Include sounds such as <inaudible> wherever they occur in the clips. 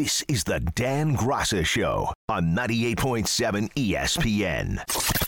This is the Dan Graca Show on 98.7 ESPN.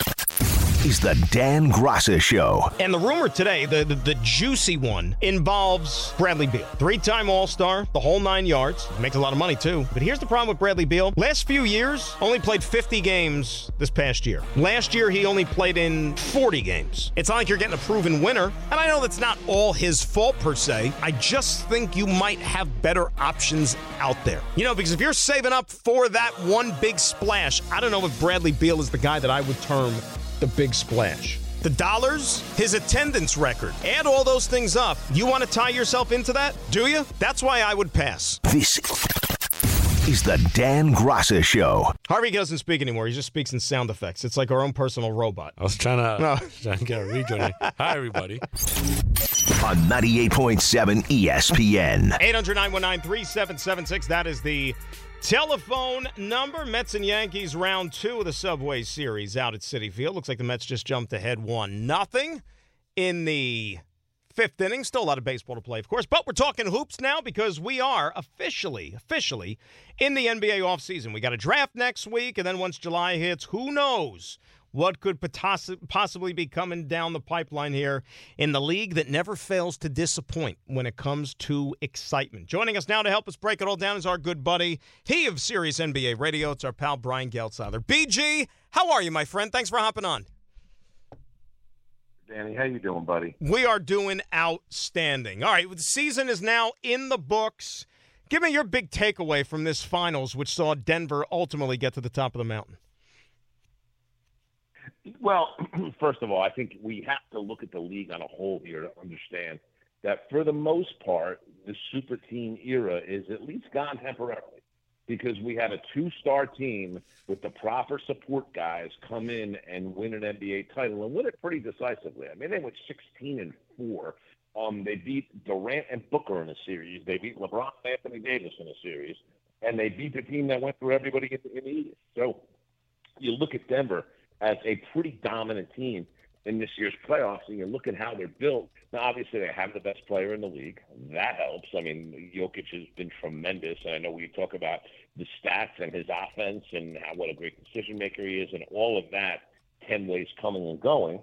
Is the Dan Graca Show. And the rumor today, the, the, the juicy one, involves Bradley Beal. Three time All Star, the whole nine yards. Makes a lot of money, too. But here's the problem with Bradley Beal. Last few years, only played 50 games this past year. Last year, he only played in 40 games. It's not like you're getting a proven winner. And I know that's not all his fault, per se. I just think you might have better options out there. You know, because if you're saving up for that one big splash, I don't know if Bradley Beal is the guy that I would term the big splash. The dollars, his attendance record. Add all those things up. You want to tie yourself into that? Do you? That's why I would pass. This is the Dan Graca Show. Harvey doesn't speak anymore. He just speaks in sound effects. It's like our own personal robot. I was trying to, No. <laughs> trying to get a rejoin. Hi, everybody. On 98.7 ESPN. 800 919 3776. That is the telephone number. Mets and Yankees round two of the Subway Series out at Citi Field. Looks like the Mets just jumped ahead 1 nothing in the fifth inning. Still a lot of baseball to play, of course. But we're talking hoops now because we are officially, officially in the NBA offseason. We got a draft next week, and then once July hits, who knows? What could possibly be coming down the pipeline here in the league that never fails to disappoint when it comes to excitement? Joining us now to help us break it all down is our good buddy, he of Sirius NBA Radio. It's our pal Brian Geltzeiler. BG, how are you, my friend? Thanks for hopping on. Danny, how you doing, buddy? We are doing outstanding. All right, the season is now in the books. Give me your big takeaway from this finals, which saw Denver ultimately get to the top of the mountain. Well, <clears throat> first of all, I think we have to look at the league on a whole here to understand that for the most part, the super team era is at least gone temporarily because we had a two-star team with the proper support guys come in and win an NBA title and win it pretty decisively. I mean, they went 16 and four. Um, they beat Durant and Booker in a series. They beat LeBron and Anthony Davis in a series, and they beat the team that went through everybody in the, in the East. So you look at Denver as a pretty dominant team in this year's playoffs, and you look at how they're built. Now, obviously, they have the best player in the league. That helps. I mean, Jokic has been tremendous, and I know we talk about the stats and his offense and how what a great decision maker he is, and all of that. Ten ways coming and going.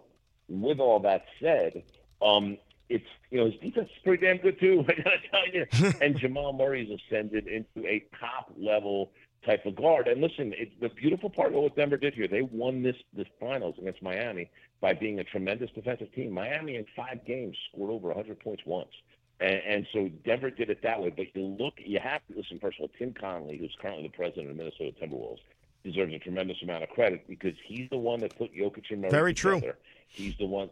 With all that said, um, it's you know his defense is pretty damn good too. <laughs> I gotta tell you. <laughs> and Jamal Murray's ascended into a top level type of guard. And listen, it, the beautiful part of what Denver did here, they won this this finals against Miami by being a tremendous defensive team. Miami in five games scored over 100 points once. And, and so Denver did it that way. But you look, you have to listen. First of all, Tim Connelly, who's currently the president of Minnesota Timberwolves, deserves a tremendous amount of credit because he's the one that put Jokic and Murray Very true. He's the one.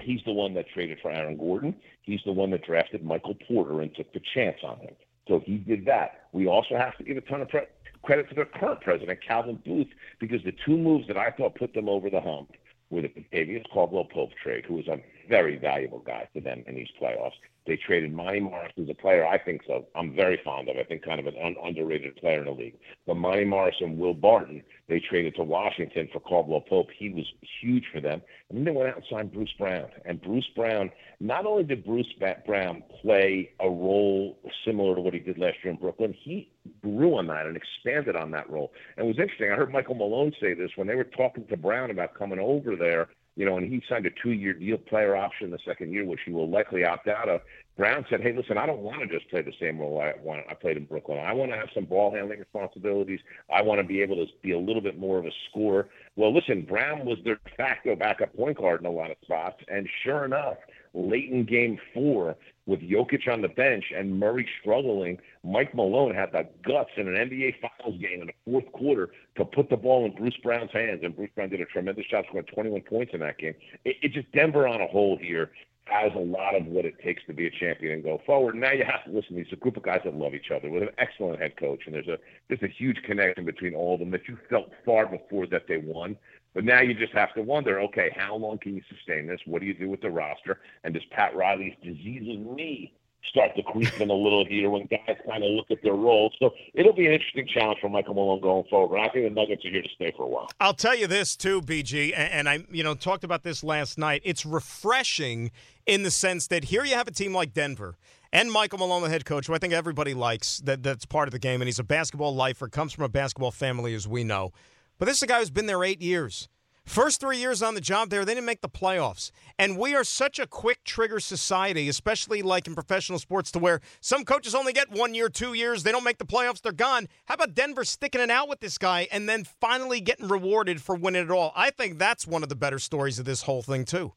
He's the one that traded for Aaron Gordon. He's the one that drafted Michael Porter and took the chance on him. So he did that. We also have to give a ton of pre- credit to their current president, Calvin Booth, because the two moves that I thought put them over the hump were the Kentavious Caldwell Pope trade, who was a very valuable guy to them in these playoffs. They traded Monte Morris, who's a player I think so. I'm very fond of. I think kind of an un- underrated player in the league. But Monte Morris and Will Barton, they traded to Washington for Caldwell Pope. He was huge for them. And then they went out and signed Bruce Brown. And Bruce Brown, not only did Bruce Brown play a role similar to what he did last year in Brooklyn, he grew on that and expanded on that role. And it was interesting. I heard Michael Malone say this when they were talking to Brown about coming over there you know, and he signed a two-year deal player option the second year, which he will likely opt out of. Brown said, "Hey, listen, I don't want to just play the same role I want. I played in Brooklyn. I want to have some ball handling responsibilities. I want to be able to be a little bit more of a scorer." Well, listen, Brown was their de facto backup point guard in a lot of spots, and sure enough, late in Game Four, with Jokic on the bench and Murray struggling, Mike Malone had the guts in an NBA Finals game in the fourth quarter put the ball in Bruce Brown's hands, and Bruce Brown did a tremendous job, scoring 21 points in that game. It, it just Denver on a whole here has a lot of what it takes to be a champion and go forward. Now you have to listen. These a group of guys that love each other with an excellent head coach, and there's a there's a huge connection between all of them that you felt far before that they won. But now you just have to wonder, okay, how long can you sustain this? What do you do with the roster? And does Pat Riley's disease diseases knee start to creep in a little here when guys kind of look at their roles? So it'll be an interesting challenge for Michael Malone going forward. I think the Nuggets are here to stay for a while. I'll tell you this too, BG, and, and I, you know, talked about this last night. It's refreshing in the sense that here you have a team like Denver, and Michael Malone, the head coach, who I think everybody likes, that that's part of the game, and he's a basketball lifer, comes from a basketball family, as we know. But this is a guy who's been there eight years. First three years on the job there, they didn't make the playoffs. And we are such a quick trigger society, especially like in professional sports, to where some coaches only get one year, two years. They don't make the playoffs, they're gone. How about Denver sticking it out with this guy and then finally getting rewarded for winning it all? I think that's one of the better stories of this whole thing, too.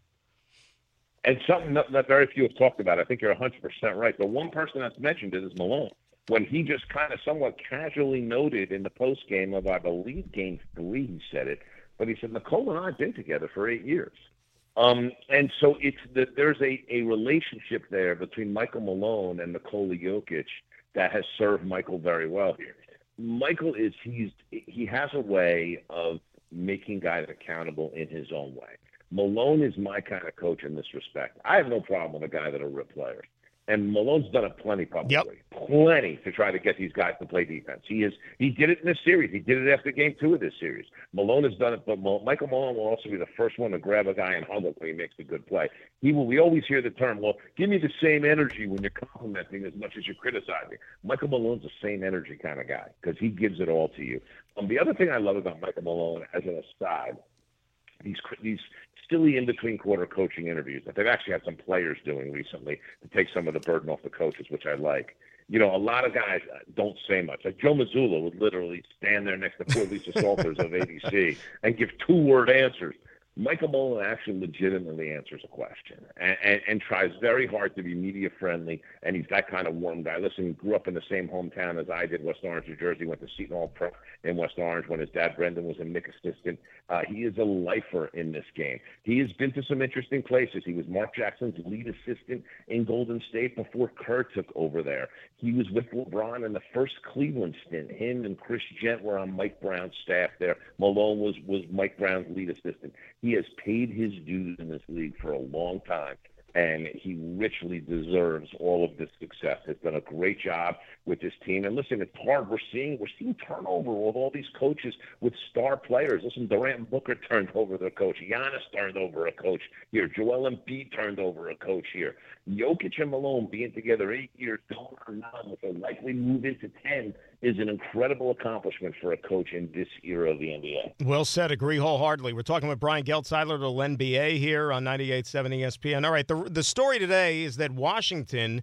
And something that, very few have talked about. I think you're 100% right. The one person that's mentioned is Malone. When he just kind of somewhat casually noted in the post game of, I believe, game three, he said it but he said, Nikola and I have been together for eight years. Um, and so it's the, there's a, a relationship there between Michael Malone and Nikola Jokic that has served Michael very well here. Michael is he's he has a way of making guys accountable in his own way. Malone is my kind of coach in this respect. I have no problem with a guy that'll rip players. And Malone's done it plenty, probably, yep. plenty to try to get these guys to play defense. He is he did it in this series. He did it after game two of this series. Malone has done it, but Michael Malone will also be the first one to grab a guy and hug him when he makes a good play. He will. We always hear the term, "Well, give me the same energy when you're complimenting as much as you're criticizing." Michael Malone's the same energy kind of guy because he gives it all to you. Um, the other thing I love about Michael Malone, as an aside, these these silly in between quarter coaching interviews that they've actually had some players doing recently to take some of the burden off the coaches, which I like. You know, a lot of guys uh, don't say much. Like Joe Mazzulla would literally stand there next to poor Lisa Salters of ABC and give two word answers. Michael Malone actually legitimately answers a question and, and, and, tries very hard to be media friendly. And he's that kind of warm guy. Listen, he grew up in the same hometown as I did, West Orange, New Jersey. Went to Seton Hall Prep in West Orange when his dad Brendan was a Knick assistant. Uh, he is a lifer in this game. He has been to some interesting places. He was Mark Jackson's lead assistant in Golden State before Kerr took over there. He was with LeBron in the first Cleveland stint. Him and Chris Jent were on Mike Brown's staff there. Malone was was Mike Brown's lead assistant. He has paid his dues in this league for a long time and he richly deserves all of this success. Has done a great job with this team. And listen, it's hard. We're seeing we're seeing turnover with all these coaches with star players. Listen, Durant Booker turned over their coach. Giannis turned over a coach here. Joel Embiid turned over a coach here. Jokic and Malone being together eight years, going on nine, with a likely move into ten is an incredible accomplishment for a coach in this era of the NBA. Well said. Agree wholeheartedly. We're talking with Brian Geltzeiler, the NBA here on 98.7 ESPN. All right, the, the story today is that Washington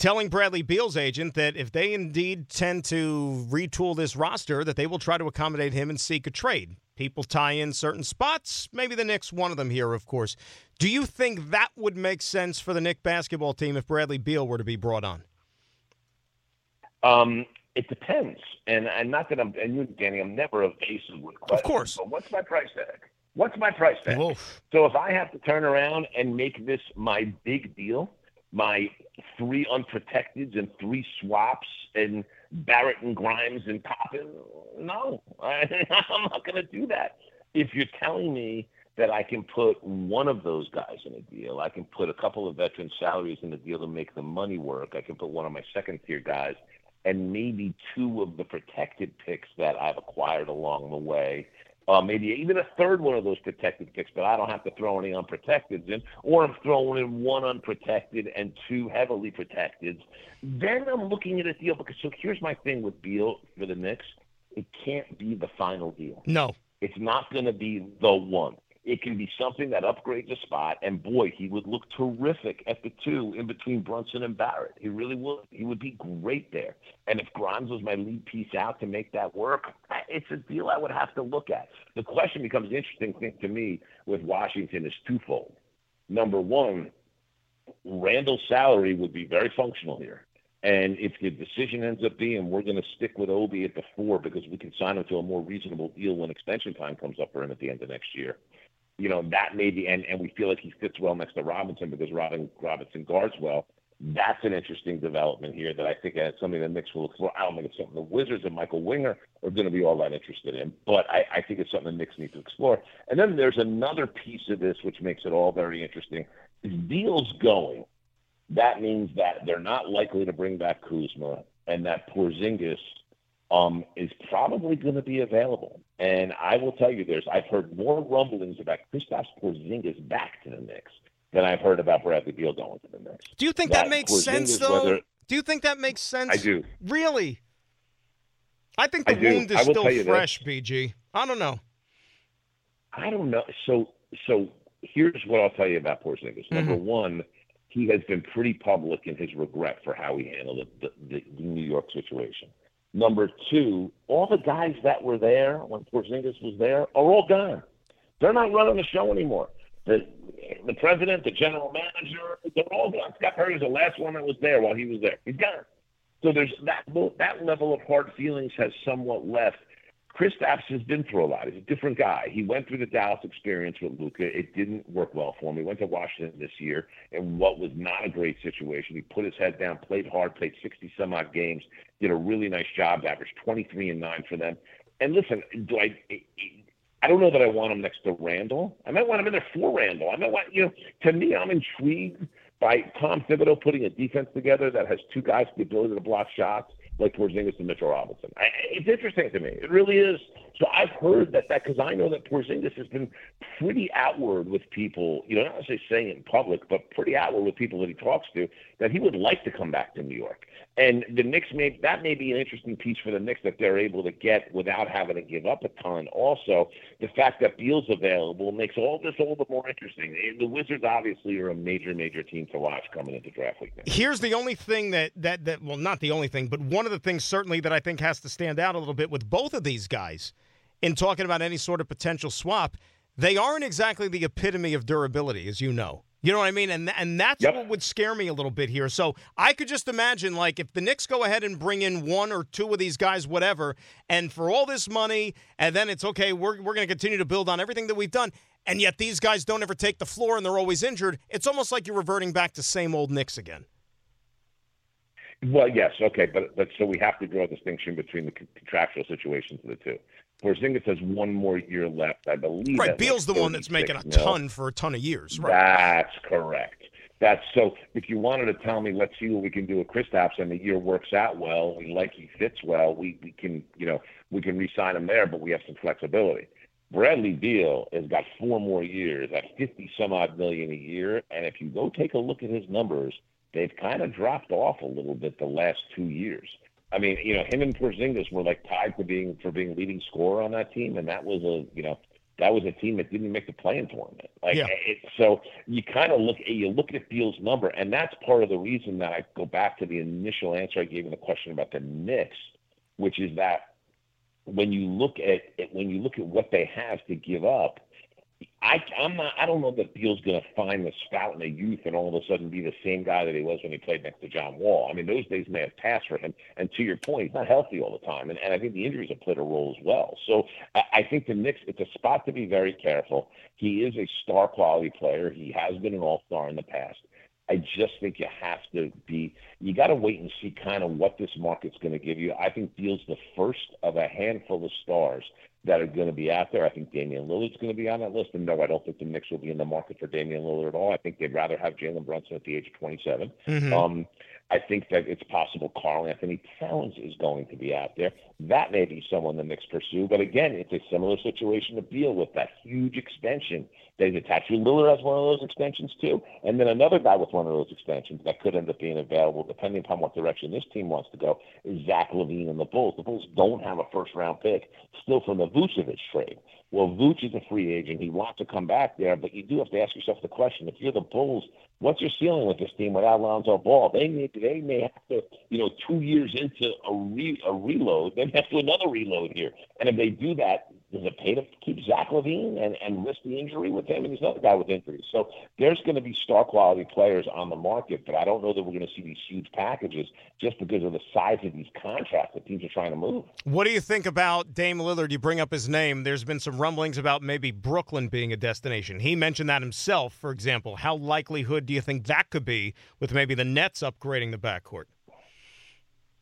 telling Bradley Beal's agent that if they indeed tend to retool this roster, that they will try to accommodate him and seek a trade. People tie in certain spots. Maybe the Knicks, one of them here, of course. Do you think that would make sense for the Knicks basketball team if Bradley Beal were to be brought on? Um, it depends, and and not that I'm and you, Danny, I'm never evasive with questions. Of course, but what's my price tag? What's my price tag? Oof. So if I have to turn around and make this my big deal, my three unprotecteds and three swaps and Barrett and Grimes and Toppin, no, I, <laughs> I'm not going to do that. If you're telling me that I can put one of those guys in a deal, I can put a couple of veteran salaries in the deal to make the money work. I can put one of my second tier guys and maybe two of the protected picks that I've acquired along the way. Uh, maybe even a third one of those protected picks, but I don't have to throw any unprotected in, or I'm throwing in one unprotected and two heavily protected. Then I'm looking at a deal because so here's my thing with Beal for the Knicks: it can't be the final deal. No, it's not going to be the one. It can be something that upgrades a spot, and boy, he would look terrific at the two in between Brunson and Barrett. He really would. He would be great there. And if Grimes was my lead piece out to make that work, it's a deal I would have to look at. The question becomes interesting thing to me with Washington is twofold. Number one, Randle's salary would be very functional here. And if the decision ends up being we're going to stick with Obi at the four because we can sign him to a more reasonable deal when extension time comes up for him at the end of next year, you know, that may be, and, and we feel like he fits well next to Robinson because Robin Robinson guards well. That's an interesting development here that I think is something that Knicks will explore. I don't think it's something the Wizards and Michael Winger are going to be all that interested in, but I, I think it's something the Knicks need to explore. And then there's another piece of this which makes it all very interesting. Is deals going, that means that they're not likely to bring back Kuzma and that Porzingis – um, is probably going to be available. And I will tell you, there's I've heard more rumblings about Kristaps Porzingis back to the Knicks than I've heard about Bradley Beal going to the Knicks. Do you think that, That makes Porzingis, sense, though? whether- do you think that makes sense? I do. Really? I think the I wound is still you this. fresh, BG. I don't know. I don't know. So, so here's what I'll tell you about Porzingis. Number Mm-hmm. one, he has been pretty public in his regret for how he handled the, the, the New York situation. Number two, all the guys that were there when Porzingis was there are all gone. They're not running the show anymore. The the president, the general manager, they're all gone. Scott Perry was the last one that was there while he was there. He's gone. So there's that that level of hard feelings has somewhat left. Kristaps has been through a lot. He's a different guy. He went through the Dallas experience with Luka. It didn't work well for him. He went to Washington this year in what was not a great situation. He put his head down, played hard, played 60 some odd games, did a really nice job, averaged 23 and 9 for them. And listen, do I I don't know that I want him next to Randle. I might want him in there for Randle. I might want, you know, to me, I'm intrigued by Tom Thibodeau putting a defense together that has two guys with the ability to block shots like Porzingis and Mitchell Robinson. I, it's interesting to me. It really is. So I've heard that that because I know that Porzingis has been pretty outward with people, you know, not necessarily saying it in public, but pretty outward with people that he talks to that he would like to come back to New York. And the Knicks may that may be an interesting piece for the Knicks that they're able to get without having to give up a ton. Also, the fact that Beal's available makes all this all the more interesting. The Wizards obviously are a major, major team to watch coming into draft week. Next. Here's the only thing that that that well, not the only thing, but one of the things certainly that I think has to stand out a little bit with both of these guys in talking about any sort of potential swap. They aren't exactly the epitome of durability, as you know. You know what I mean? And and that's Yep. what would scare me a little bit here. So I could just imagine, like, if the Knicks go ahead and bring in one or two of these guys, whatever, and for all this money, and then it's okay, we're, we're going to continue to build on everything that we've done, and yet these guys don't ever take the floor and they're always injured, it's almost like you're reverting back to same old Knicks again. Well, yes, okay, but but so we have to draw a distinction between the contractual situations of the two. Porzingis has one more year left, I believe. Right, Beal's the one that's making a 36 mil. ton for a ton of years. Right. That's correct. That's so. If you wanted to tell me, let's see what we can do with Kristaps, and the year works out well, we like he fits well, we we can you know we can re-sign him there, but we have some flexibility. Bradley Beal has got four more years at fifty some odd million a year, and if you go take a look at his numbers, they've kind of dropped off a little bit the last two years. I mean, you know, him and Porzingis were like tied for being for being leading scorer on that team, and that was a you know that was a team that didn't make the play-in tournament. Like, Yeah. it, so you kind of look you look at Beal's number, and that's part of the reason that I go back to the initial answer I gave in the question about the Knicks, which is that when you look at it, when you look at what they have to give up, I I'm not I don't know that Beal's going to find the spout in the youth and all of a sudden be the same guy that he was when he played next to John Wall. I mean, those days may have passed for him. And to your point, he's not healthy all the time, and, and I think the injuries have played a role as well. So I, I think the Knicks it's a spot to be very careful. He is a star quality player. He has been an all star in the past. I just think you have to be. You got to wait and see kind of what this market's going to give you. I think Beal's the first of a handful of stars that are going to be out there. I think Damian Lillard's going to be on that list. And no, I don't think the Knicks will be in the market for Damian Lillard at all. I think they'd rather have Jalen Brunson at the age of 27. Mhm. Um, I think that it's possible Karl Anthony Towns is going to be out there. That may be someone the Knicks pursue. But again, it's a similar situation to Beal with that huge extension he's attached to. Lillard has one of those extensions too. And then another guy with one of those extensions that could end up being available, depending upon what direction this team wants to go, is Zach LaVine and the Bulls. The Bulls don't have a first round pick still from the Vucevic trade. Well, Vuce is a free agent. He wants to come back there, but you do have to ask yourself the question: If you're the Bulls, what's your ceiling with this team without Lonzo Ball? They need, they may have to, you know, two years into a re, a reload, then have to do another reload here. And if they do that, does it pay to keep Zach LaVine and, and risk the injury with him? And he's another guy with injuries. So there's going to be star quality players on the market, but I don't know that we're going to see these huge packages just because of the size of these contracts that teams are trying to move. What do you think about Dame Lillard? You bring up his name. There's been some rumblings about maybe Brooklyn being a destination. He mentioned that himself, for example. How likelihood do you think that could be with maybe the Nets upgrading the backcourt?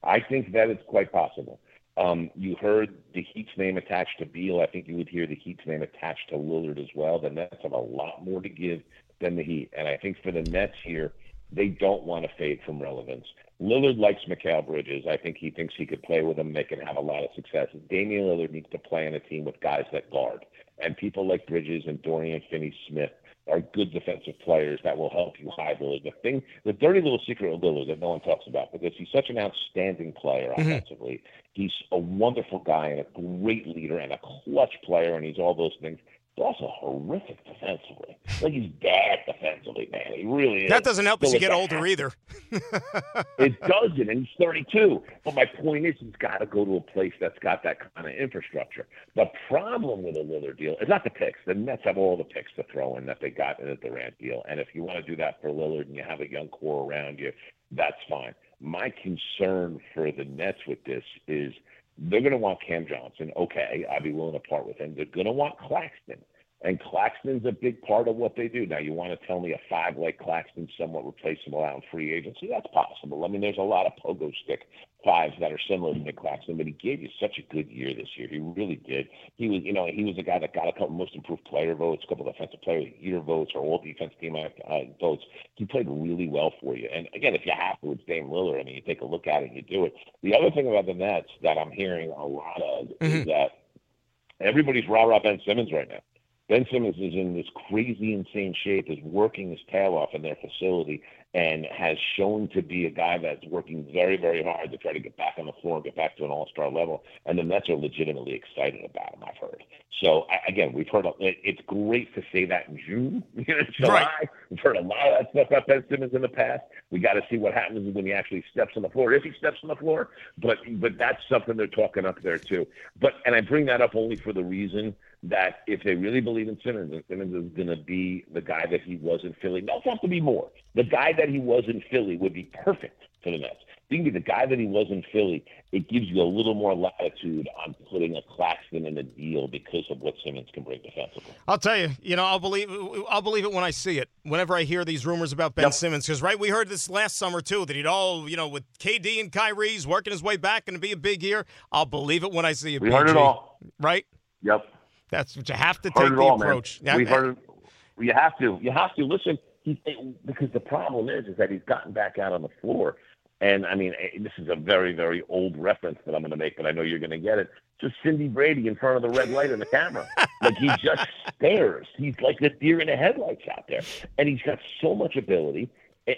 I think that it's quite possible. Um, you heard the Heat's name attached to Beal. I think you would hear the Heat's name attached to Lillard as well. The Nets have a lot more to give than the Heat. And I think for the Nets here, they don't want to fade from relevance. Lillard likes Mikal Bridges. I think he thinks he could play with him. They can have a lot of success. Damian Lillard needs to play on a team with guys that guard. And people like Bridges and Dorian Finney Smith are good defensive players that will help you hide Lillard. The thing, the dirty little secret of Lillard that no one talks about because he's such an outstanding player mm-hmm. offensively. He's a wonderful guy and a great leader and a clutch player, and he's all those things also horrific defensively. Like he's bad defensively, man. He really is. That doesn't help as you get older either. <laughs> it <laughs> doesn't, and he's 32. But my point is, he's got to go to a place that's got that kind of infrastructure. The problem with a Lillard deal is not the picks. The Nets have all the picks to throw in that they got in the Durant deal, and if you want to do that for Lillard and you have a young core around you, that's fine. My concern for the Nets with this is – they're going to want Cam Johnson. Okay, I'd be willing to part with him. They're going to want Claxton. And Claxton's a big part of what they do. Now, you want to tell me a five like Claxton somewhat replaceable out in free agency? That's possible. I mean, there's a lot of pogo stick fives that are similar to Nick Claxton, but he gave you such a good year this year. He really did. He was, you know, he was a guy that got a couple most improved player votes, a couple defensive player year votes, or all defense team uh, votes. He played really well for you. And again, if you have to, it's Dame Lillard. I mean, you take a look at it and you do it. The other thing about the Nets that I'm hearing a lot of mm-hmm. is that everybody's rah rah Ben Simmons right now. Ben Simmons is in this crazy, insane shape, is working his tail off in their facility, and has shown to be a guy that's working very, very hard to try to get back on the floor, and get back to an all-star level. And the Nets are legitimately excited about him. I've heard. So again, we've heard it's great to say that in June, <laughs> July. Right. We've heard a lot of that stuff about Ben Simmons in the past. We got to see what happens when he actually steps on the floor, if he steps on the floor. But but that's something they're talking up there too. But and I bring that up only for the reason that if they really believe in Simmons, and Simmons is going to be the guy that he was in Philly, doesn't have to be more. The guy that he was in Philly would be perfect for the Nets. If he can be the guy that he was in Philly, it gives you a little more latitude on putting a Claxton in a deal because of what Simmons can bring defensively. I'll tell you, you know, I'll believe I'll believe it when I see it. Whenever I hear these rumors about Ben yep. Simmons, because right, we heard this last summer too that he'd all, you know, with KD and Kyrie's working his way back and to be a big year. I'll believe it when I see it. We BG. heard it all, right? Yep. That's what you have to take the all, approach. Man. We've heard. You have to. You have to listen. He, because the problem is, is that he's gotten back out on the floor, and I mean, eh, this is a very, very old reference that I'm going to make, but I know you're going to get it. Just Cindy Brady in front of the red light in the camera, <laughs> like he just stares. He's like the deer in the headlights out there, and he's got so much ability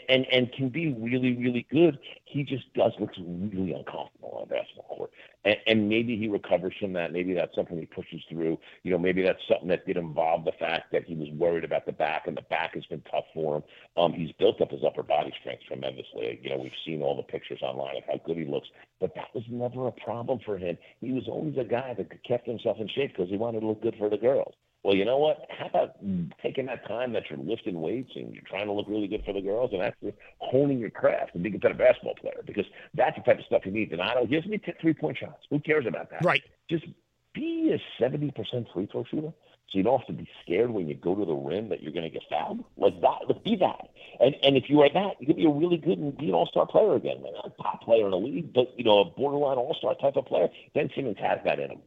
and and can be really really good. He just does looks really uncomfortable on a basketball court, and, and maybe he recovers from that. Maybe that's something he pushes through. You know, maybe that's something that did involve the fact that he was worried about the back, and the back has been tough for him. Um, he's built up his upper body strength tremendously. You know, we've seen all the pictures online of how good he looks, but that was never a problem for him. He was always a guy that kept himself in shape because he wanted to look good for the girls. Well, you know what? How about taking that time that you're lifting weights and you're trying to look really good for the girls and actually honing your craft and being a better basketball player? Because that's the type of stuff you need. Donato gives me three point shots. Who cares about that? Right. Just be a 70% free throw shooter so you don't have to be scared when you go to the rim that you're going to get fouled. Like that, like be that. And and if you are that, you can be a really good and be an all star player again. Not a top player in the league, but you know, a borderline all star type of player. Ben Simmons has that in him.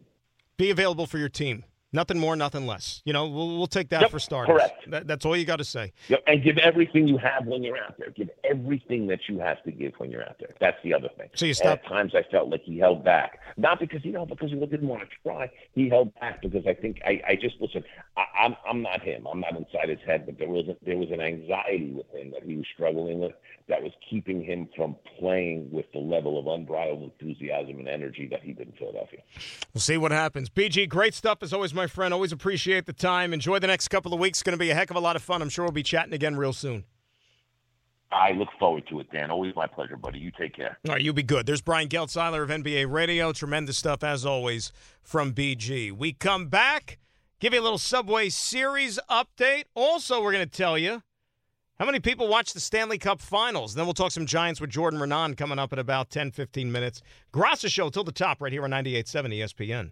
Be available for your team. Nothing more, nothing less. You know, we'll, we'll take that yep, for starters. Correct. That, that's all you got to say. Yep. And give everything you have when you're out there. Give everything that you have to give when you're out there. That's the other thing. So you stop. At times I felt like he held back, not because you know because he didn't want to try. He held back because I think I, I just listen. I, I'm I'm not him. I'm not inside his head, but there was a, there was an anxiety with him that he was struggling with that was keeping him from playing with the level of unbridled enthusiasm and energy that he did in Philadelphia. We'll see what happens. BG, great stuff as always, my friend. Always appreciate the time. Enjoy the next couple of weeks. It's going to be a heck of a lot of fun. I'm sure we'll be chatting again real soon. I look forward to it, Dan. Always my pleasure, buddy. You take care. All right, you be good. There's Brian Geltzeiler of NBA Radio. Tremendous stuff, as always, from BG. We come back, give you a little Subway Series update. Also, we're going to tell you how many people watch the Stanley Cup Finals? Then we'll talk some Giants with Jordan Raanan coming up in about 10, 15 minutes. Graca Show till the top right here on 98.7 ESPN.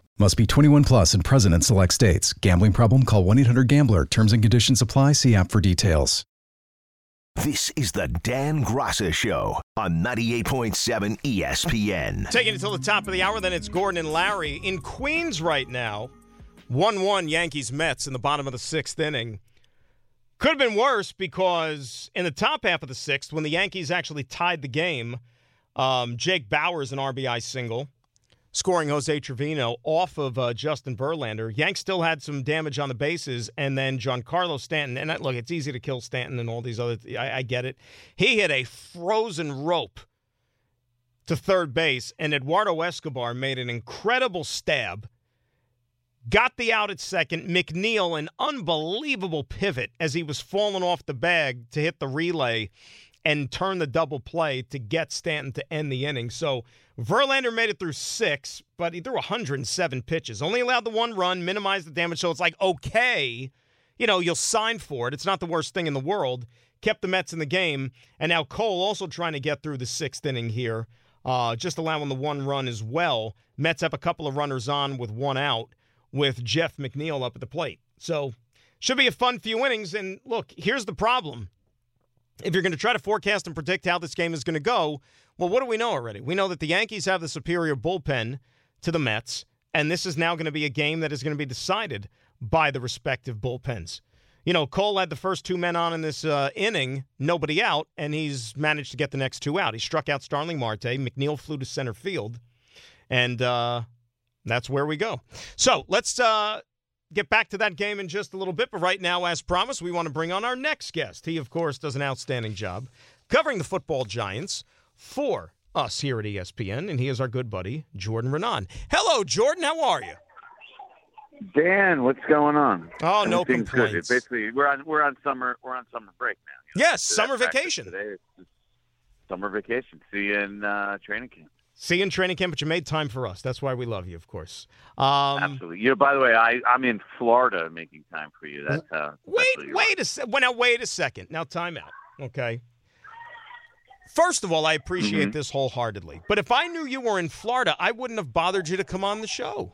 Must be 21 plus and present in select states. Gambling problem? Call 1 800 GAMBLER. Terms and conditions apply. See app for details. This is the Dan Graca Show on 98.7 ESPN. Taking it till the top of the hour, then it's Gordon and Larry in Queens right now. 1 1 Yankees Mets in the bottom of the sixth inning. Could have been worse because in the top half of the sixth, when the Yankees actually tied the game, um, Jake Bauers, an RBI single, scoring Jose Trevino off of uh, Justin Verlander. Yanks still had some damage on the bases, and then Giancarlo Stanton. And look, it's easy to kill Stanton and all these other. Th- I, I get it. He hit a frozen rope to third base, and Eduardo Escobar made an incredible stab. Got the out at second. McNeil, an unbelievable pivot as he was falling off the bag to hit the relay and turn the double play to get Stanton to end the inning. So Verlander made it through six, but he threw 107 pitches. Only allowed the one run, minimized the damage. So it's like, okay, you know, you'll sign for it. It's not the worst thing in the world. Kept the Mets in the game. And now Cole also trying to get through the sixth inning here, uh, just allowing the one run as well. Mets have a couple of runners on with one out with Jeff McNeil up at the plate. So should be a fun few innings. And look, here's the problem if you're going to try to forecast and predict how this game is going to go, well, what do we know already? We know that the Yankees have the superior bullpen to the Mets, and this is now going to be a game that is going to be decided by the respective bullpens. You know, Cole had the first two men on in this uh, inning, nobody out, and he's managed to get the next two out. He struck out Starling Marte. McNeil flew to center field, and uh, that's where we go. So let's uh, get back to that game in just a little bit. But right now, as promised, we want to bring on our next guest. He, of course, does an outstanding job covering the football giants for us here at ESPN, and he is our good buddy, Jordan Raanan. Hello, Jordan. How are you? Dan, what's going on? Oh, no complaints. Good. Basically, we're on we're on summer we're on summer break now. you know? Yes, So summer vacation. Today, summer vacation. See you in uh, training camp. See you in training camp, but you made time for us. That's why we love you, of course. Um, Absolutely. You by the way, I I'm in Florida making time for you. That's uh. Wait, that's wait a se- well, now wait a second. Now time out. Okay. First of all, I appreciate Mhm. this wholeheartedly. But if I knew you were in Florida, I wouldn't have bothered you to come on the show.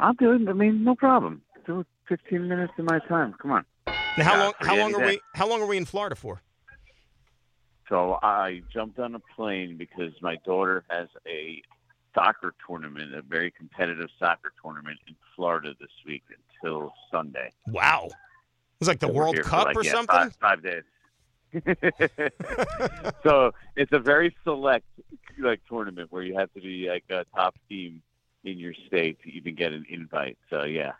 I'll do it. I mean, no problem. Do 15 minutes of my time. Come on. Now, how Yeah, long? How long are that. we? How long are we in Florida for? So I jumped on a plane because my daughter has a soccer tournament, a very competitive soccer tournament in Florida this week until Sunday. Wow, It's like the So World Cup like, or yeah, something. Five, five days. <laughs> so it's a very select like tournament where you have to be like a top team in your state to even get an invite. So yeah,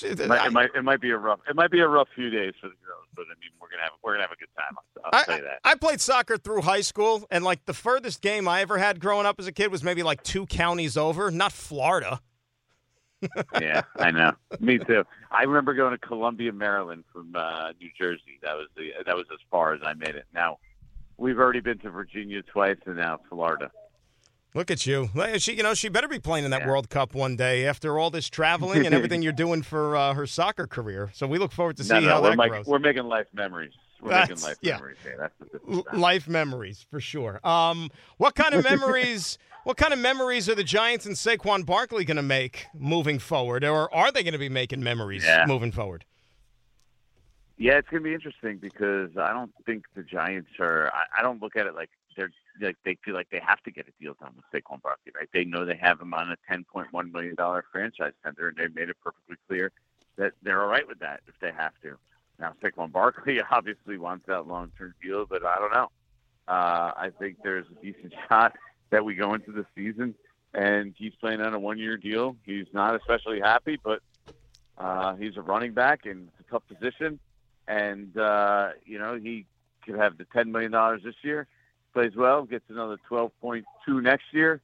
it might, it might it might be a rough it might be a rough few days for the girls, but I mean we're gonna have we're gonna have a good time. I'll, I'll I, say that. I played soccer through high school, and like the furthest game I ever had growing up as a kid was maybe like two counties over, not Florida. <laughs> yeah, I know. Me too. I remember going to Columbia, Maryland from uh, New Jersey. That was the that was as far as I made it. Now, we've already been to Virginia twice and now Florida. Look at you. She, you know, she better be playing in that yeah. World Cup one day after all this traveling and everything you're doing for uh, her soccer career. So we look forward to seeing no, no, how that make, grows. We're making life memories. We're that's, making life yeah. memories. Yeah, that's life memories for sure. Um, what kind of <laughs> memories? what kind of memories are the Giants and Saquon Barkley going to make moving forward, or are they going to be making memories yeah. moving forward? Yeah, it's going to be interesting because I don't think the Giants are. I, I don't look at it like they're like they feel like they have to get a deal done with Saquon Barkley, right? They know they have him on a ten point one million dollar franchise tender, and they've made it perfectly clear that they're all right with that if they have to. Now Saquon Barkley <laughs> obviously wants that long term deal, but I don't know. Uh, I think there's a decent <laughs> shot that we go into the season and he's playing on a one year deal. He's not especially happy, but uh, he's a running back and it's a tough position and uh, you know he could have the ten million dollars this year, plays well, gets another twelve point two next year,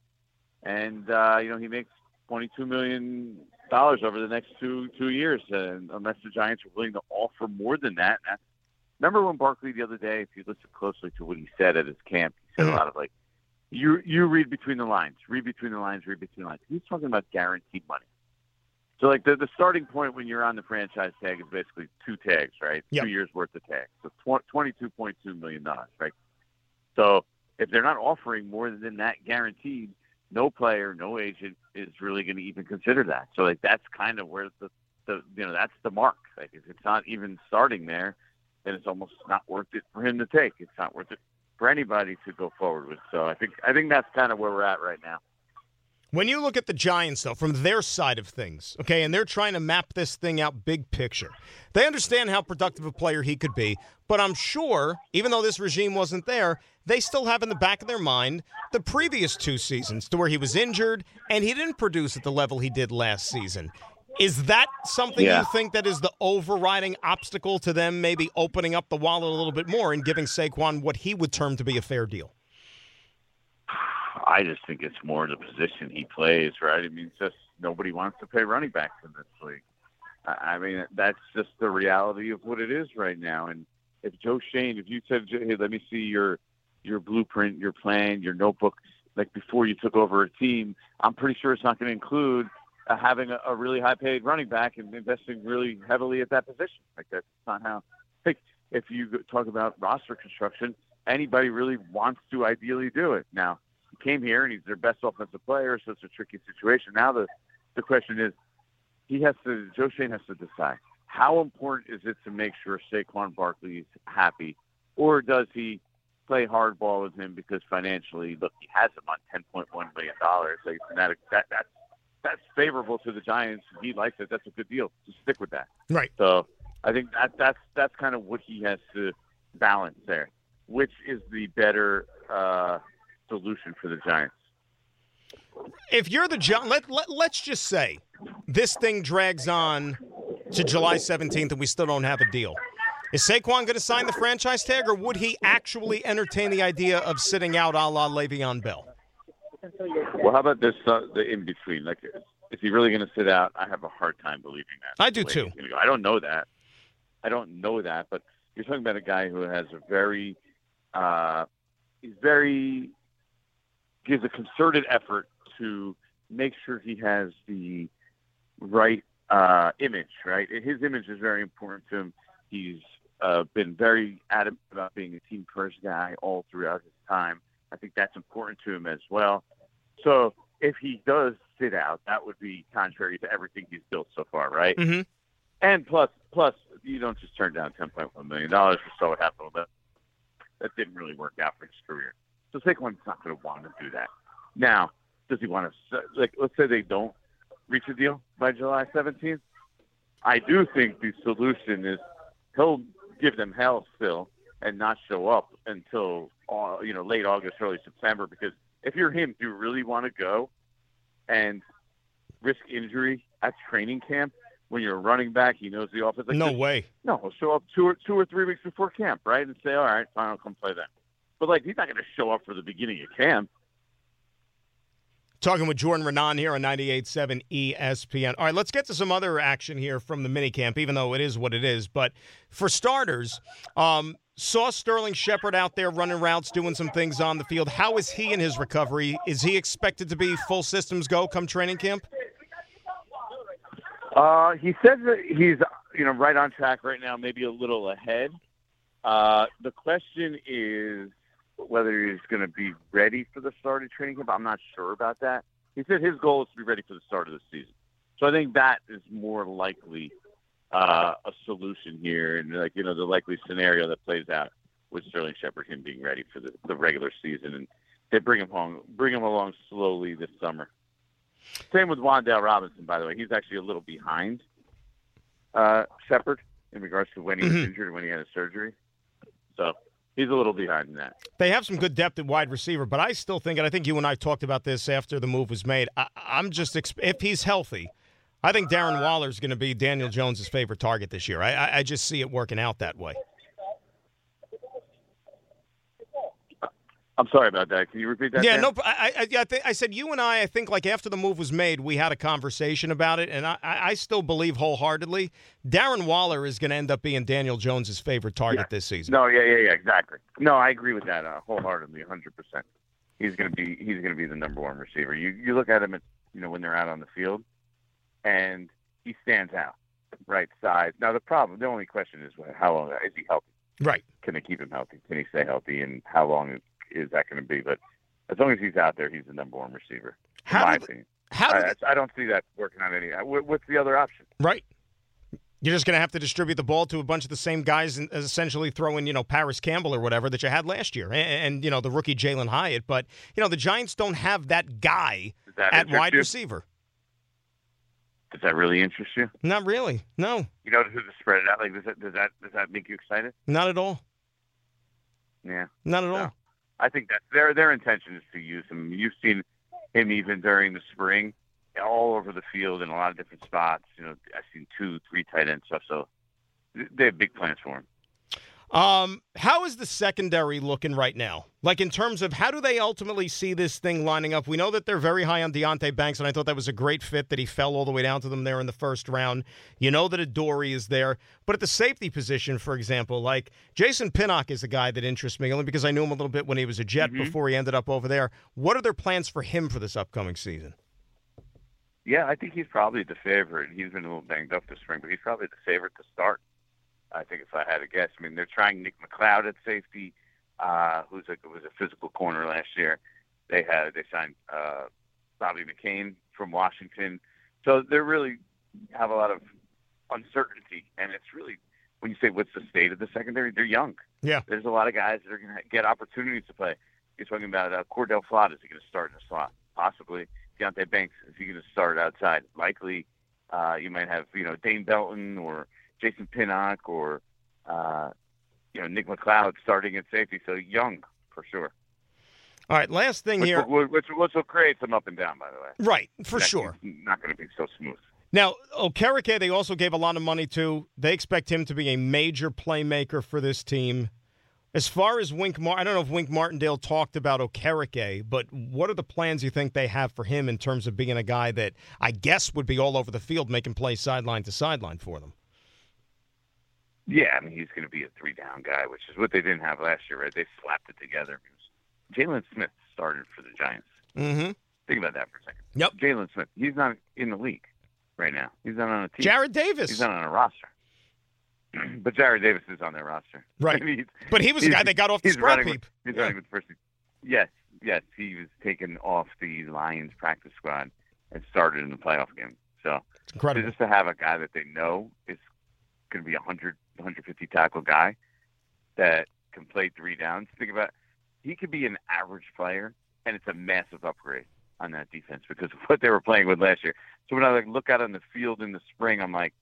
and uh, you know he makes twenty two million dollars over the next two two years, and unless the Giants are willing to offer more than that. Remember when Barkley the other day, if you listen closely to what he said at his camp, he said a lot of like, you you read between the lines, read between the lines, read between the lines. He's talking about guaranteed money. So like the the starting point when you're on the franchise tag is basically two tags, right? Yep. Two years worth of tags. So twenty two point two million dollars, right? So if they're not offering more than that guaranteed, no player, no agent is really going to even consider that. So like that's kind of where the the you know that's the mark. Like if it's not even starting there, then it's almost not worth it for him to take. It's not worth it for anybody to go forward with. So I think I think that's kind of where we're at right now. When you look at the Giants, though, from their side of things, okay, and they're trying to map this thing out big picture, they understand how productive a player he could be. But I'm sure, even though this regime wasn't there, they still have in the back of their mind the previous two seasons to where he was injured and he didn't produce at the level he did last season. Is that something yeah. you think that is the overriding obstacle to them maybe opening up the wallet a little bit more and giving Saquon what he would term to be a fair deal? I just think it's more the position he plays, right? I mean, just nobody wants to pay running backs in this league. I mean, that's just the reality of what it is right now. And if Joe Schoen, if you said, "Hey, let me see your your blueprint, your plan, your notebook," like before you took over a team, I'm pretty sure it's not going to include uh, having a, a really high-paid running back and investing really heavily at that position. Like that's not how. Like if you talk about roster construction, anybody really wants to ideally do it. Now, came here and he's their best offensive player, so it's a tricky situation. Now the the question is, he has to Joe Schoen has to decide how important is it to make sure Saquon Barkley is happy, or does he play hardball with him because financially, look, he has him on ten point one million dollars. Like that, that that's that's favorable to the Giants. He likes it. That's a good deal. Just stick with that. Right. So I think that that's that's kind of what he has to balance there. Which is the better uh, solution for the Giants. If you're the Giants, let, let, let's just say this thing drags on to July 17th and we still don't have a deal. Is Saquon going to sign the franchise tag, or would he actually entertain the idea of sitting out a la Le'Veon Bell? Well, how about this, uh, the in between? Like, is he really going to sit out? I have a hard time believing that. I do too. Go. I don't know that. I don't know that, but you're talking about a guy who has a very, uh, he's very gives a concerted effort to make sure he has the right uh, image, right? His image is very important to him. He's uh, been very adamant about being a team first guy all throughout his time. I think that's important to him as well. So if he does sit out, that would be contrary to everything he's built so far, right? Mm-hmm. And plus, plus, you don't just turn down ten point one million dollars or so what happened with that. That didn't really work out for his career. So Saquon's not going to want to do that. Now, does he want to like? Let's say they don't reach a deal by July 17th. I do think the solution is he'll give them hell still and not show up until uh, you know late August, early September. Because if you're him, do you really want to go and risk injury at training camp when you're a running back? He knows the offense. Like no this. way. No, he'll show up two or two or three weeks before camp, right, and say, "All right, fine, I'll come play then." But like, he's not going to show up for the beginning of camp. Talking with Jordan Raanan here on 98.7 ESPN. All right, let's get to some other action here from the minicamp, even though it is what it is. But for starters, um, saw Sterling Shepard out there running routes, doing some things on the field. How is he in his recovery? Is he expected to be full systems go come training camp? Uh, he says that he's you know right on track right now, maybe a little ahead. Uh, the question is whether he's going to be ready for the start of training camp. I'm not sure about that. He said his goal is to be ready for the start of the season. So I think that is more likely uh, a solution here, and like you know the likely scenario that plays out with Sterling Shepard him being ready for the, the regular season, and they bring him home, bring him along slowly this summer. Same with Wan'Dale Robinson, by the way. He's actually a little behind uh, Shepard in regards to when he was Mhm. injured and when he had his surgery. So he's a little behind in that. They have some good depth at wide receiver, but I still think, and I think you and I talked about this after the move was made. I, I'm just if he's healthy, I think Darren Waller is going to be Daniel Jones's favorite target this year. I, I just see it working out that way. I'm sorry about that. Can you repeat that? Yeah, Dan? no. I, I, I, th- I said you and I. I think like after the move was made, we had a conversation about it, and I, I still believe wholeheartedly Darren Waller is going to end up being Daniel Jones's favorite target Yeah. this season. No, yeah, yeah, yeah, exactly. No, I agree with that uh, wholeheartedly, 100. percent He's gonna be he's gonna be the number one receiver. You you look at him, at, you know, when they're out on the field, and he stands out, right size. Now the problem, the only question is how long is he healthy? Right. Can they keep him healthy? Can he stay healthy? And how long is, that going to be? But as long as he's out there, he's the number one receiver. In How my they- opinion, How? I, I don't see that working on any. Uh, what's the other option? Right. You're just going to have to distribute the ball to a bunch of the same guys and essentially throw in, you know, Parris Campbell or whatever that you had last year, and, and you know the rookie Jalin Hyatt. But you know the Giants don't have that guy that at wide you? receiver. Does that really interest you? Not really. No, You know, who to spread it out like does that does that does that make you excited? not at all. Yeah. Not at all. I think that their their intention is to use him. You've seen him even during the spring, all over the field in a lot of different spots. You know, I've seen two, three tight end stuff. So they have big plans for him. Um, how is the secondary looking right now? Like in terms of how do they ultimately see this thing lining up? We know that they're very high on Deonte Banks, and I thought that was a great fit that he fell all the way down to them there in the first round. You know that Adoree is there, but at the safety position, for example, like Jason Pinnock is a guy that interests me only because I knew him a little bit when he was a Jet before he ended up over there. What are their plans for him for this upcoming season? Yeah, I think he's probably the favorite. He's been a little banged up this spring, but he's probably the favorite to start. I think if I had to guess, I mean they're trying Nick McCloud at safety, uh, who's a was a physical corner last year. They had they signed uh, Bobby McCain from Washington, so they really have a lot of uncertainty, and it's really when you say what's the state of the secondary, they're young. Yeah. there's a lot of guys that are going to get opportunities to play. You're talking about uh, Cor'Dale Flott. Is he going to start in the slot? Possibly. Deonte Banks. Is he going to start outside? Likely. Uh, you might have you know Dane Belton or Jason Pinnock or uh, you know Nick McCloud starting at safety. So young for sure. All right, last thing Which, here. will, which, which will create some up and down, by the way. Right, for sure. Not going to be so smooth. Now, Okereke, they also gave a lot of money to. They expect him to be a major playmaker for this team. As far as Wink, Mar- I don't know if Wink Martindale talked about Okereke, but what are the plans you think they have for him in terms of being a guy that I guess would be all over the field, making plays sideline to sideline for them? Yeah, I mean he's going to be a three down guy, which is what they didn't have last year, right? They slapped it together. Jaylon Smith started for the Giants. Mm-hmm. Think about that for a second. Yep. Jaylon Smith, he's not in the league right now. He's not on a team. Jarrad Davis, He's not on a roster. <clears throat> but Jarrad Davis is on their roster. <laughs> Right. He's- but he was the guy that got off the scrap heap. With, Yeah. with the first. Yes, yes, he was taken off the Lions practice squad and started in the playoff game. So It's incredible. just to have a guy that they know is going to be a 100, 150 tackle guy that can play three downs. Think about he could be an average player, and it's a massive upgrade on that defense because of <laughs> what they were playing with last year. So when I like look out on the field in the spring, I'm like,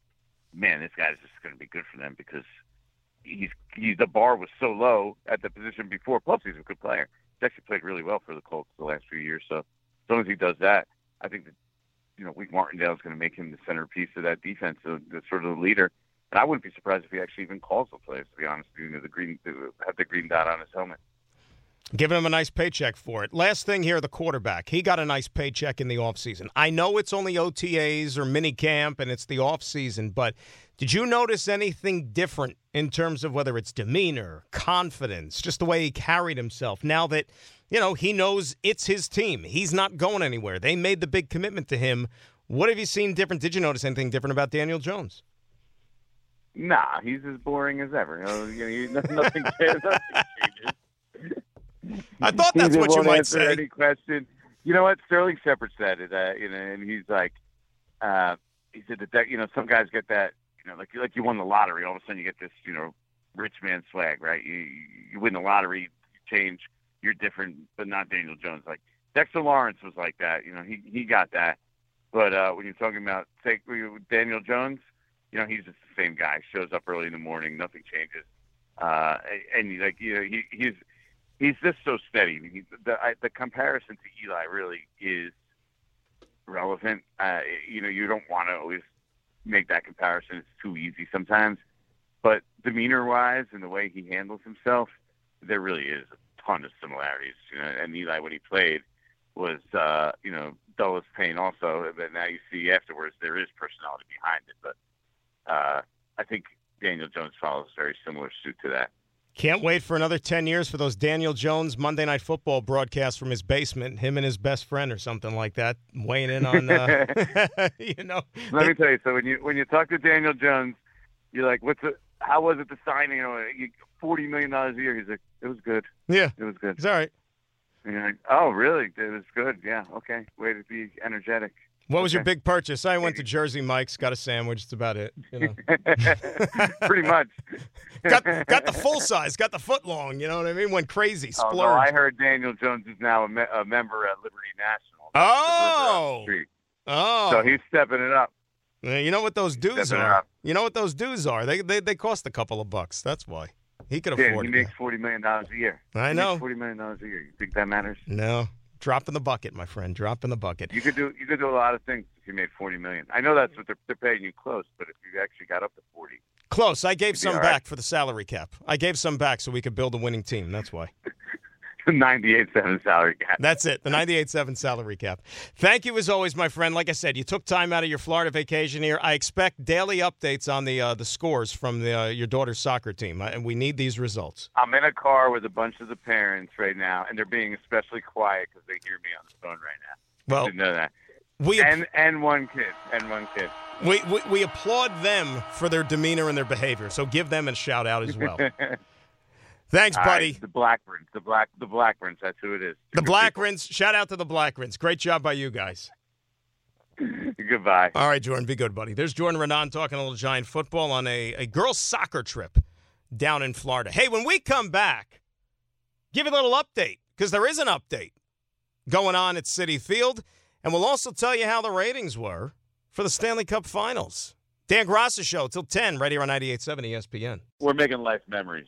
man, this guy's just going to be good for them because he's he, the bar was so low at the position before. Plus, he's a good player. He's actually played really well for the Colts the last few years. So as long as he does that, I think that you know Wink Martindale is going to make him the centerpiece of that defense, the, the sort of the leader. And I wouldn't be surprised if he actually even calls the plays. To be honest, with you, know, the green have the green dot on his helmet. Giving him a nice paycheck for it. Last thing here, the quarterback. He got a nice paycheck in the offseason. I know it's only OTAs or mini camp and it's the offseason, but Did you notice anything different in terms of whether it's demeanor, confidence, just the way he carried himself now that, you know, he knows it's his team? He's not going anywhere. They made the big commitment to him. What have you seen different? Did you notice anything different about Daniel Jones? Nah, he's as boring as ever. You know, nothing, nothing <laughs> changes. I thought that's what you might answer say. Any question? You know what? Sterling Shepard said it. Uh, you know, and he's like, uh, he said that, that you know some guys get that you know like like you won the lottery. All of a sudden you get this you know rich man swag, right? You you win the lottery, you change, you're different, but not Daniel Jones. Like Dexter Lawrence was like that. You know, he he got that. But uh, when you're talking about take Daniel Jones, you know he's just the same guy. Shows up early in the morning, nothing changes. Uh, and like you know he he's he's just so steady. He, the I, the comparison to Eli really is relevant. Uh, you know, you don't want to always make that comparison. It's too easy sometimes. But demeanor wise and the way he handles himself, there really is a ton of similarities. You know, and Eli when he played was uh, you know dull as pain also. But now you see afterwards there is personality behind it. But uh, I think Daniel Jones follows a very similar suit to that. Can't wait for another 10 years for those Daniel Jones Monday Night Football broadcasts from his basement, him and his best friend or something like that, weighing in on, uh, <laughs> <laughs> you know. Let me tell you. So when you when you talk to Daniel Jones, you're like, "What's the? How was it the signing? You know, forty million dollars a year." He's like, "It was good. Yeah, It was good." it's all right. And you're like, "Oh, really? It was good. Yeah. Okay. Way to be energetic." What was your big purchase? I went to <laughs> Jersey Mike's, got a sandwich. That's about it. You know. <laughs> Pretty much. <laughs> got got the full size, got the foot long. You know what I mean? Went crazy, Oh, no, I heard Daniel Jones is now a, me- a member at Liberty National. That's the river up the Oh, oh. So he's stepping it up. You know what those dues Stepping are? You know what those dues are? They they they cost a couple of bucks. That's why he could afford. Yeah, he makes forty million dollars a year. I He know. Forty million dollars a year. You think that matters? No, drop in the bucket, my friend. Drop in the bucket. You could do you could do a lot of things if you made forty million. I know that's what they're, they're paying you close, but if you actually got up to forty, Close. I gave some back right. for the salary cap. I gave some back so we could build a winning team. That's why. <laughs> ninety-eight seven salary cap. That's it. The 98.7 salary cap. Thank you as always, my friend. Like I said, you took time out of your Florida vacation here. I expect daily updates on the uh, the scores from the, uh, your daughter's soccer team, and we need these results. I'm in a car with a bunch of the parents right now, and they're being especially quiet because they hear me on the phone right now. Well, know that. we And and one kid, and one kid. we, we we applaud them for their demeanor and their behavior. So give them a shout out as well. <laughs> Thanks, buddy. right, the Blackburns, the black, the Blackburns. That's who it is. The. Blackrins. Shout out to the Blackrins. Great job by you guys. <laughs> Goodbye. All right, Jordan, be good, buddy. There's Jordan Raanan talking a little giant football on a, a girls' soccer trip down in Florida. Hey, when we come back, give you a little update because there is an update going on at Citi Field, and we'll also tell you how the ratings were for the Stanley Cup Finals. Dan Graca Show till 10, right here on 98.7 ESPN. We're making life memories.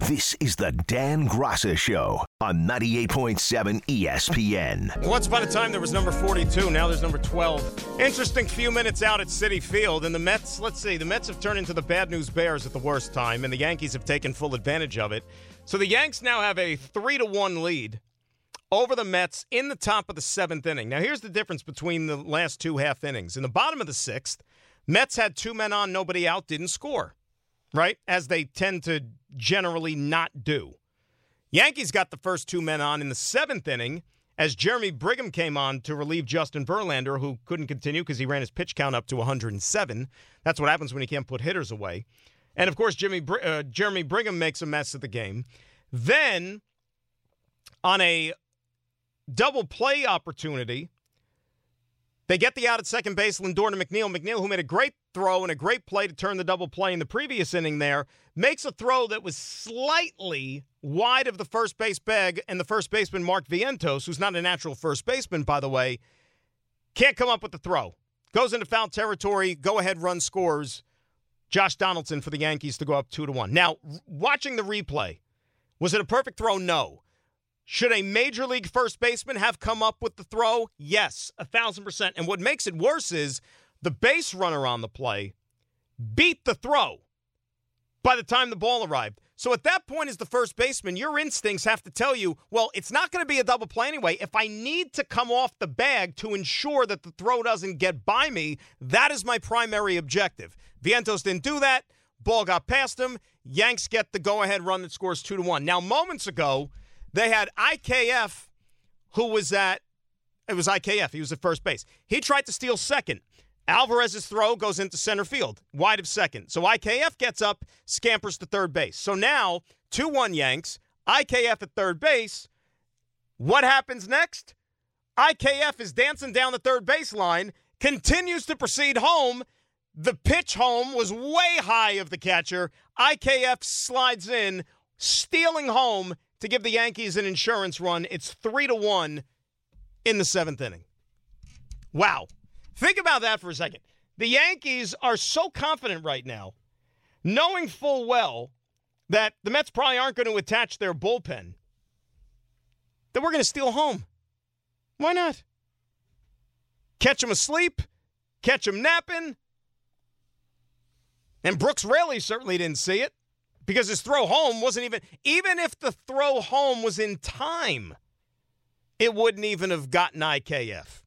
This is the Dan Graca Show on 98.7 ESPN. Once upon a time, there was number 42. Now there's number 12. Interesting few minutes out at Citi Field. And the Mets, let's see, the Mets have turned into the bad news Bears at the worst time, and the Yankees have taken full advantage of it. So the Yanks now have a 3 to 1 lead over the Mets in the top of the seventh inning. Now, here's the difference between the last two half innings. In the bottom of the sixth, Mets had two men on, nobody out, didn't score, right? As they tend to generally not do. Yankees got the first two men on in the seventh inning as Jeremy Brigham came on to relieve Justin Verlander, who couldn't continue because he ran his pitch count up to 107. That's what happens when you can't put hitters away. And of course, Jimmy uh, Jeremy Brigham makes a mess of the game. Then, on a double play opportunity, they get the out at second base, Lindor to McNeil. McNeil, who made a great throw and a great play to turn the double play in the previous inning there, makes a throw that was slightly wide of the first base bag, and the first baseman, Mark Vientos, who's not a natural first baseman, by the way, can't come up with the throw. goes into foul territory, go ahead run scores. Josh Donaldson for the Yankees to go up 2 to 1. Now, watching the replay, was it a perfect throw? No. Should a major league first baseman have come up with the throw? Yes, a thousand percent. And what makes it worse is the base runner on the play beat the throw by the time the ball arrived. So at that point, as the first baseman, your instincts have to tell you, well, it's not going to be a double play anyway. If I need to come off the bag to ensure that the throw doesn't get by me, that is my primary objective. Vientos didn't do that. Ball got past him. Yanks get the go ahead run that scores 2 to 1. Now, moments ago, they had IKF, who was at, it was IKF. He was at first base. He tried to steal second. Alvarez's throw goes into center field, wide of second. So IKF gets up, scampers to third base. So now, 2 1 Yanks, IKF at third base. What happens next? IKF is dancing down the third baseline, continues to proceed home. The pitch home was way high of the catcher. IKF slides in, stealing home to give the Yankees an insurance run. It's 3 to 1 in the seventh inning. Wow. Think about that for a second. The Yankees are so confident right now, knowing full well that the Mets probably aren't going to attach their bullpen, that we're going to steal home. Why not? Catch them asleep, catch them napping. And Brooks Raley certainly didn't see it because his throw home wasn't even, even if the throw home was in time, it wouldn't even have gotten IKF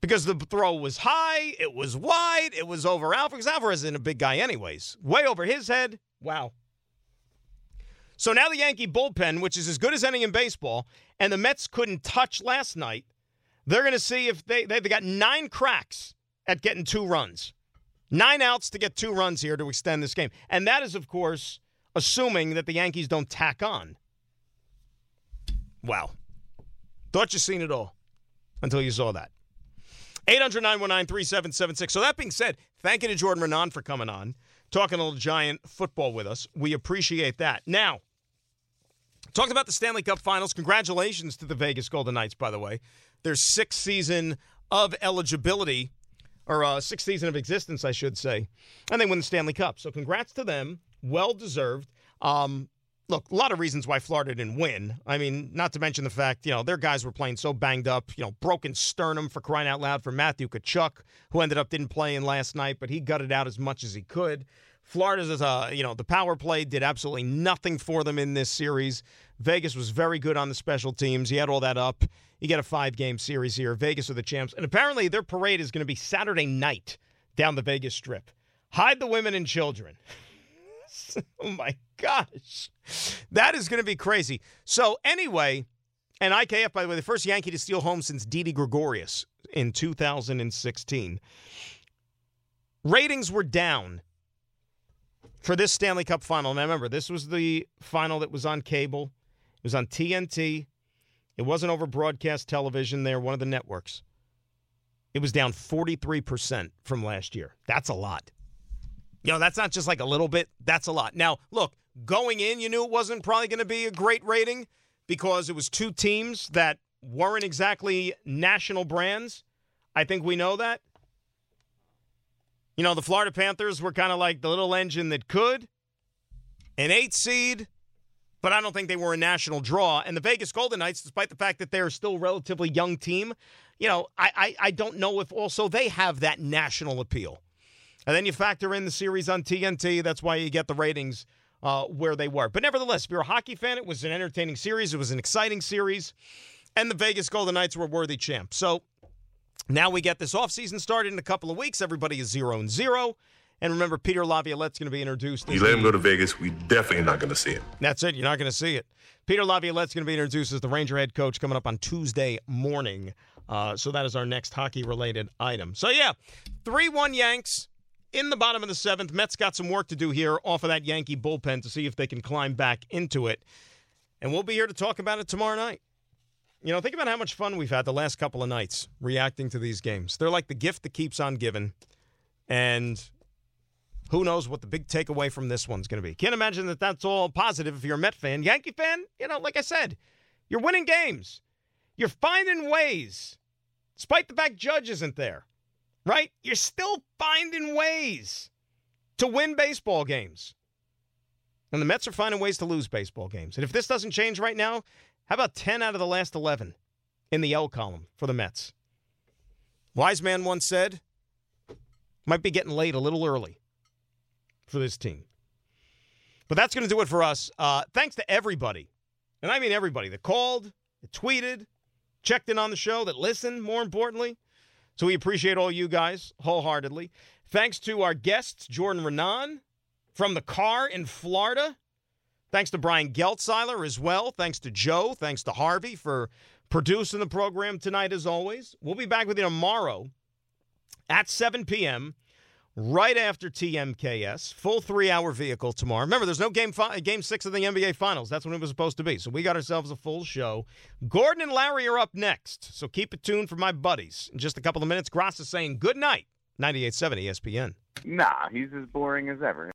because the throw was high, it was wide, it was over Alvarez. Alvarez isn't a big guy, anyways. Way over his head. Wow. So now the Yankee bullpen, which is as good as any in baseball, and the Mets couldn't touch last night, they're going to see if they, they, they got nine cracks at getting two runs. Nine outs to get two runs here to extend this game. And that is, of course, assuming that the Yankees don't tack on. Wow. Thought you seen it all until you saw that. 800 919 3776. So, that being said, thank you to Jordan Raanan for coming on, talking a little giant football with us. We appreciate that. Now, talked about the Stanley Cup finals. Congratulations to the Vegas Golden Knights, by the way. Their sixth season of eligibility, or uh, sixth season of existence, I should say. And they win the Stanley Cup. So, congrats to them. Well deserved. Um, look, a lot of reasons why Florida didn't win. I mean, not to mention the fact, you know, their guys were playing so banged up, you know, broken sternum for crying out loud for Matthew Tkachuk, who ended up didn't play in last night, but he gutted out as much as he could. Florida's, uh, you know, the power play did absolutely nothing for them in this series. Vegas was very good on the special teams. He had all that up. You get a five game series here. Vegas are the champs. And apparently their parade is going to be Saturday night down the Vegas Strip. Hide the women and children. <laughs> oh my gosh. That is going to be crazy. So, anyway, and IKF, by the way, the first Yankee to steal home since Didi Gregorius in 2016. Ratings were down for this Stanley Cup final. Now, remember, this was the final that was on cable, it was on TNT. It wasn't over broadcast television there, one of the networks. It was down 43% from last year. That's a lot. You know, that's not just like a little bit, that's a lot. Now, look, going in, you knew it wasn't probably going to be a great rating because it was two teams that weren't exactly national brands. I think we know that. You know, the Florida Panthers were kind of like the little engine that could, an eight seed, but I don't think they were a national draw. And the Vegas Golden Knights, despite the fact that they're still a relatively young team, you know, I, I, I don't know if also they have that national appeal. And then you factor in the series on TNT. That's why you get the ratings uh, where they were. But nevertheless, if you're a hockey fan, it was an entertaining series. It was an exciting series. And the Vegas Golden Knights were worthy champs. So now we get this offseason started in a couple of weeks. Everybody is zero and zero. And remember, Peter Laviolette's going to be introduced. You let him go to Vegas, we definitely not going to see him. That's it. You're not going to see it. Peter Laviolette's going to be introduced as the Ranger head coach coming up on Tuesday morning. Uh, so that is our next hockey related item. So, yeah, 3 1 Yanks in the bottom of the seventh. Mets got some work to do here off of that Yankee bullpen to see if they can climb back into it. And we'll be here to talk about it tomorrow night. You know, think about how much fun we've had the last couple of nights reacting to these games. They're like the gift that keeps on giving. And who knows what the big takeaway from this one's going to be. Can't imagine that that's all positive if you're a Met fan. Yankee fan, you know, like I said, you're winning games. You're finding ways, despite the fact Judge isn't there. Right? You're still finding ways to win baseball games. And the Mets are finding ways to lose baseball games. And if this doesn't change right now, how about 10 out of the last 11 in the L column for the Mets? Wise man once said, might be getting late a little early for this team. But that's going to do it for us. Uh, thanks to everybody, and I mean everybody that called, that tweeted, checked in on the show, that listened, more importantly. So we appreciate all you guys wholeheartedly. Thanks to our guests, Jordan Raanan from the car in Florida. Thanks to Brian Geltzeiler as well. Thanks to Joe. Thanks to Harvey for producing the program tonight, as always. We'll be back with you tomorrow at 7 p.m right after TMKS. Full three hour vehicle tomorrow. Remember, there's no game fi- game six of the NBA Finals. That's when it was supposed to be. So we got ourselves a full show. Gordon and Larry are up next. So keep it tuned for my buddies. In just a couple of minutes, Gross is saying good night. 98.7 ESPN. Nah, he's as boring as ever.